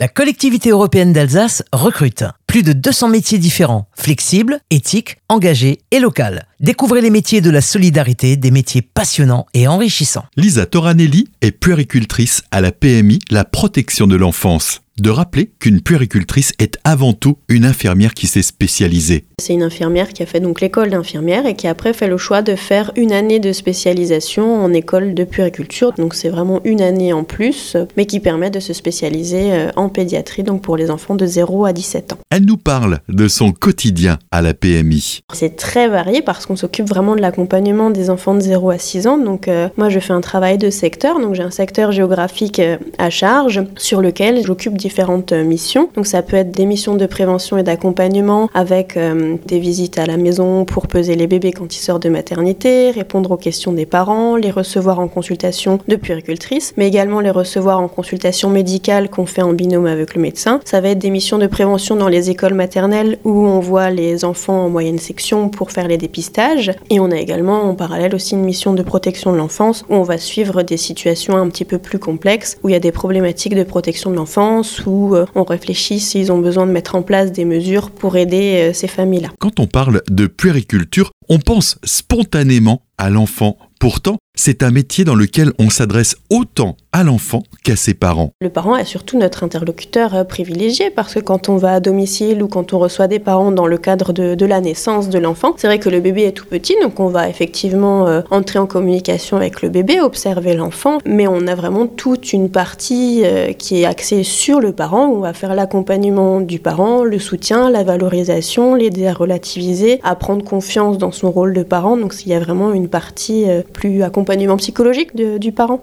La collectivité européenne d'Alsace recrute plus de 200 métiers différents, flexibles, éthiques, engagés et locaux. Découvrez les métiers de la solidarité, des métiers passionnants et enrichissants. Lisa Toranelli est puéricultrice à la PMI, la protection de l'enfance de rappeler qu'une puéricultrice est avant tout une infirmière qui s'est spécialisée. C'est une infirmière qui a fait donc l'école d'infirmière et qui après fait le choix de faire une année de spécialisation en école de puériculture. Donc c'est vraiment une année en plus, mais qui permet de se spécialiser euh, en pédiatrie, donc pour les enfants de 0 à 17 ans. Elle nous parle de son quotidien à la PMI. C'est très varié parce qu'on s'occupe vraiment de l'accompagnement des enfants de 0 à 6 ans. Donc euh, moi je fais un travail de secteur, donc j'ai un secteur géographique euh, à charge sur lequel j'occupe différentes missions. Donc ça peut être des missions de prévention et d'accompagnement avec euh, des visites à la maison pour peser les bébés quand ils sortent de maternité, répondre aux questions des parents, les recevoir en consultation de puéricultrice, mais également les recevoir en consultation médicale qu'on fait en binôme avec le médecin. Ça va être des missions de prévention dans les écoles maternelles où on voit les enfants en moyenne section pour faire les dépistages. Et on a également en parallèle aussi une mission de protection de l'enfance où on va suivre des situations un petit peu plus complexes, où il y a des problématiques de protection de l'enfance, où euh, on réfléchit s'ils ont besoin de mettre en place des mesures pour aider euh, ces familles-là. Quand on parle de puériculture, on pense spontanément à l'enfant. Pourtant, c'est un métier dans lequel on s'adresse autant à l'enfant qu'à ses parents. Le parent est surtout notre interlocuteur euh, privilégié parce que quand on va à domicile ou quand on reçoit des parents dans le cadre de, la naissance de l'enfant, c'est vrai que le bébé est tout petit, donc on va effectivement euh, entrer en communication avec le bébé, observer l'enfant, mais on a vraiment toute une partie euh, qui est axée sur le parent, on va faire l'accompagnement du parent, le soutien, la valorisation, l'aider à relativiser, à prendre confiance dans son rôle de parent, donc s'il y a vraiment une partie plus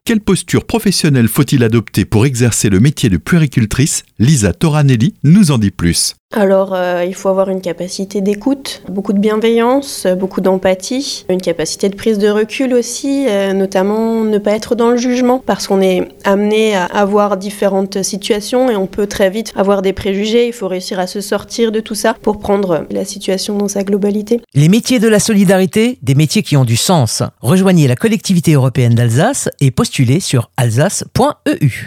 Quelle posture professionnelle faut-il adopter pour exercer le métier de puéricultrice? Lisa Toranelli nous en dit plus. Alors, euh, il faut avoir une capacité d'écoute, beaucoup de bienveillance, beaucoup d'empathie, une capacité de prise de recul aussi, euh, notamment ne pas être dans le jugement, parce qu'on est amené à avoir différentes situations et on peut très vite avoir des préjugés. Il faut réussir à se sortir de tout ça pour prendre la situation dans sa globalité. Les métiers de la solidarité, des métiers qui ont du sens. Rejoignez la collectivité européenne d'Alsace et postulez sur alsace.eu.